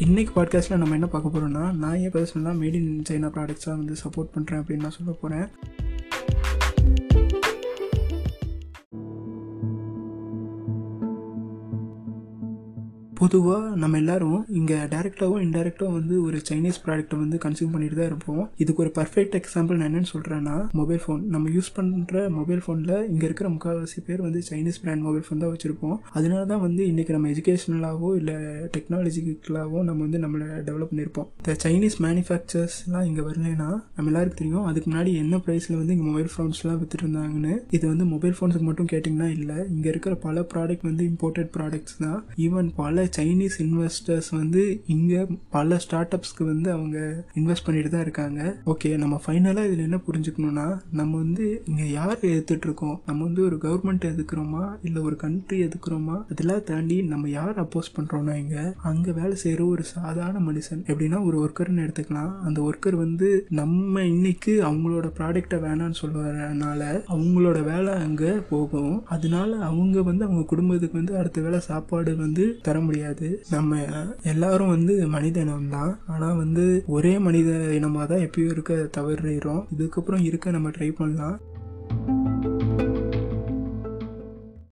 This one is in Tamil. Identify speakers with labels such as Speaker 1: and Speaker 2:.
Speaker 1: இன்றைக்கி பாட்காஸ்ட்டில் நம்ம என்ன பார்க்க போகிறோம்னா நான் ஏன் பேசணும்னா மேட் இன் சைனா ப்ராடக்ட்ஸாக வந்து சப்போர்ட் பண்ணுறேன் அப்படின்னு நான் சொல்ல போகிறேன் பொதுவாக நம்ம எல்லாரும் இங்கே டேரெக்டாகவும் இன்டெரக்டாக வந்து ஒரு சைனீஸ் ப்ராடக்ட்டை வந்து கன்சியூம் பண்ணிட்டு தான் இருப்போம். இதுக்கு ஒரு பர்ஃபெக்ட் எக்ஸாம்பிள் நான் என்னென்னு சொல்கிறேன்னா மொபைல் ஃபோன் நம்ம யூஸ் பண்ணுற மொபைல் ஃபோனில் இங்கே இருக்கிற முக்கால்வாசி பேர் வந்து சைனீஸ் பிராண்ட் மொபைல் ஃபோன் தான் வச்சுருப்போம். அதனால தான் வந்து இன்றைக்கி நம்ம எஜுகேஷனலாகவோ இல்லை டெக்னாலஜிக்கலாகவோ நம்ம வந்து நம்மளை டெவலப் பண்ணியிருப்போம் இந்த சைனீஸ் மேனுஃபேக்சர்ஸ்லாம் இங்கே வரலைன்னா நம்ம எல்லாருக்கும் தெரியும் அதுக்கு முன்னாடி என்ன ப்ரைஸில் வந்து இங்கே மொபைல் ஃபோன்ஸ்லாம் வித்துட்டு இருந்தாங்கன்னு. இது வந்து மொபைல் ஃபோன்ஸுக்கு மட்டும் கேட்டிங்கன்னா இல்லை இங்கே இருக்கிற பல ப்ராடக்ட் வந்து இம்போர்ட்டட் ப்ராடக்ட்ஸ் தான். ஈவன் பல சைனீஸ் இன்வெஸ்டர்ஸ் வந்து இங்கே பல ஸ்டார்ட் அப்ஸ்க்கு வந்து அவங்க இன்வெஸ்ட் பண்ணிட்டு தான் இருக்காங்க. ஓகே நம்ம ஃபைனலாக இதில் என்ன புரிஞ்சுக்கணும்னா நம்ம வந்து இங்கே யார் எதிர்த்துட்ருக்கோம் நம்ம வந்து ஒரு கவர்மெண்ட் எதுக்குறோமா இல்லை ஒரு கண்ட்ரி எதுக்குறோமா அதெல்லாம் தாண்டி நம்ம யார் அப்போஸ் பண்ணுறோம்னா இங்கே? அங்கே வேலை செய்கிற ஒரு சாதாரண மனுஷன் எப்படின்னா ஒரு ஒர்க்கர்னு எடுத்துக்கலாம். அந்த ஒர்க்கர் வந்து நம்ம இன்னைக்கு அவங்களோட ப்ராடக்டை வேணான்னு சொல்லுறதுனால அவங்களோட வேலை அங்கே போகும். அதனால அவங்க வந்து அவங்க குடும்பத்துக்கு வந்து அடுத்த வேலை சாப்பாடு வந்து தர முடியாது. நம்ம எல்லாரும் வந்து மனித இனம் தான் ஆனால் வந்து ஒரே மனித இனமாக தான் எப்பயும் இருக்க தவறுறோம். இதுக்கப்புறம் இருக்க நம்ம ட்ரை பண்ணலாம்.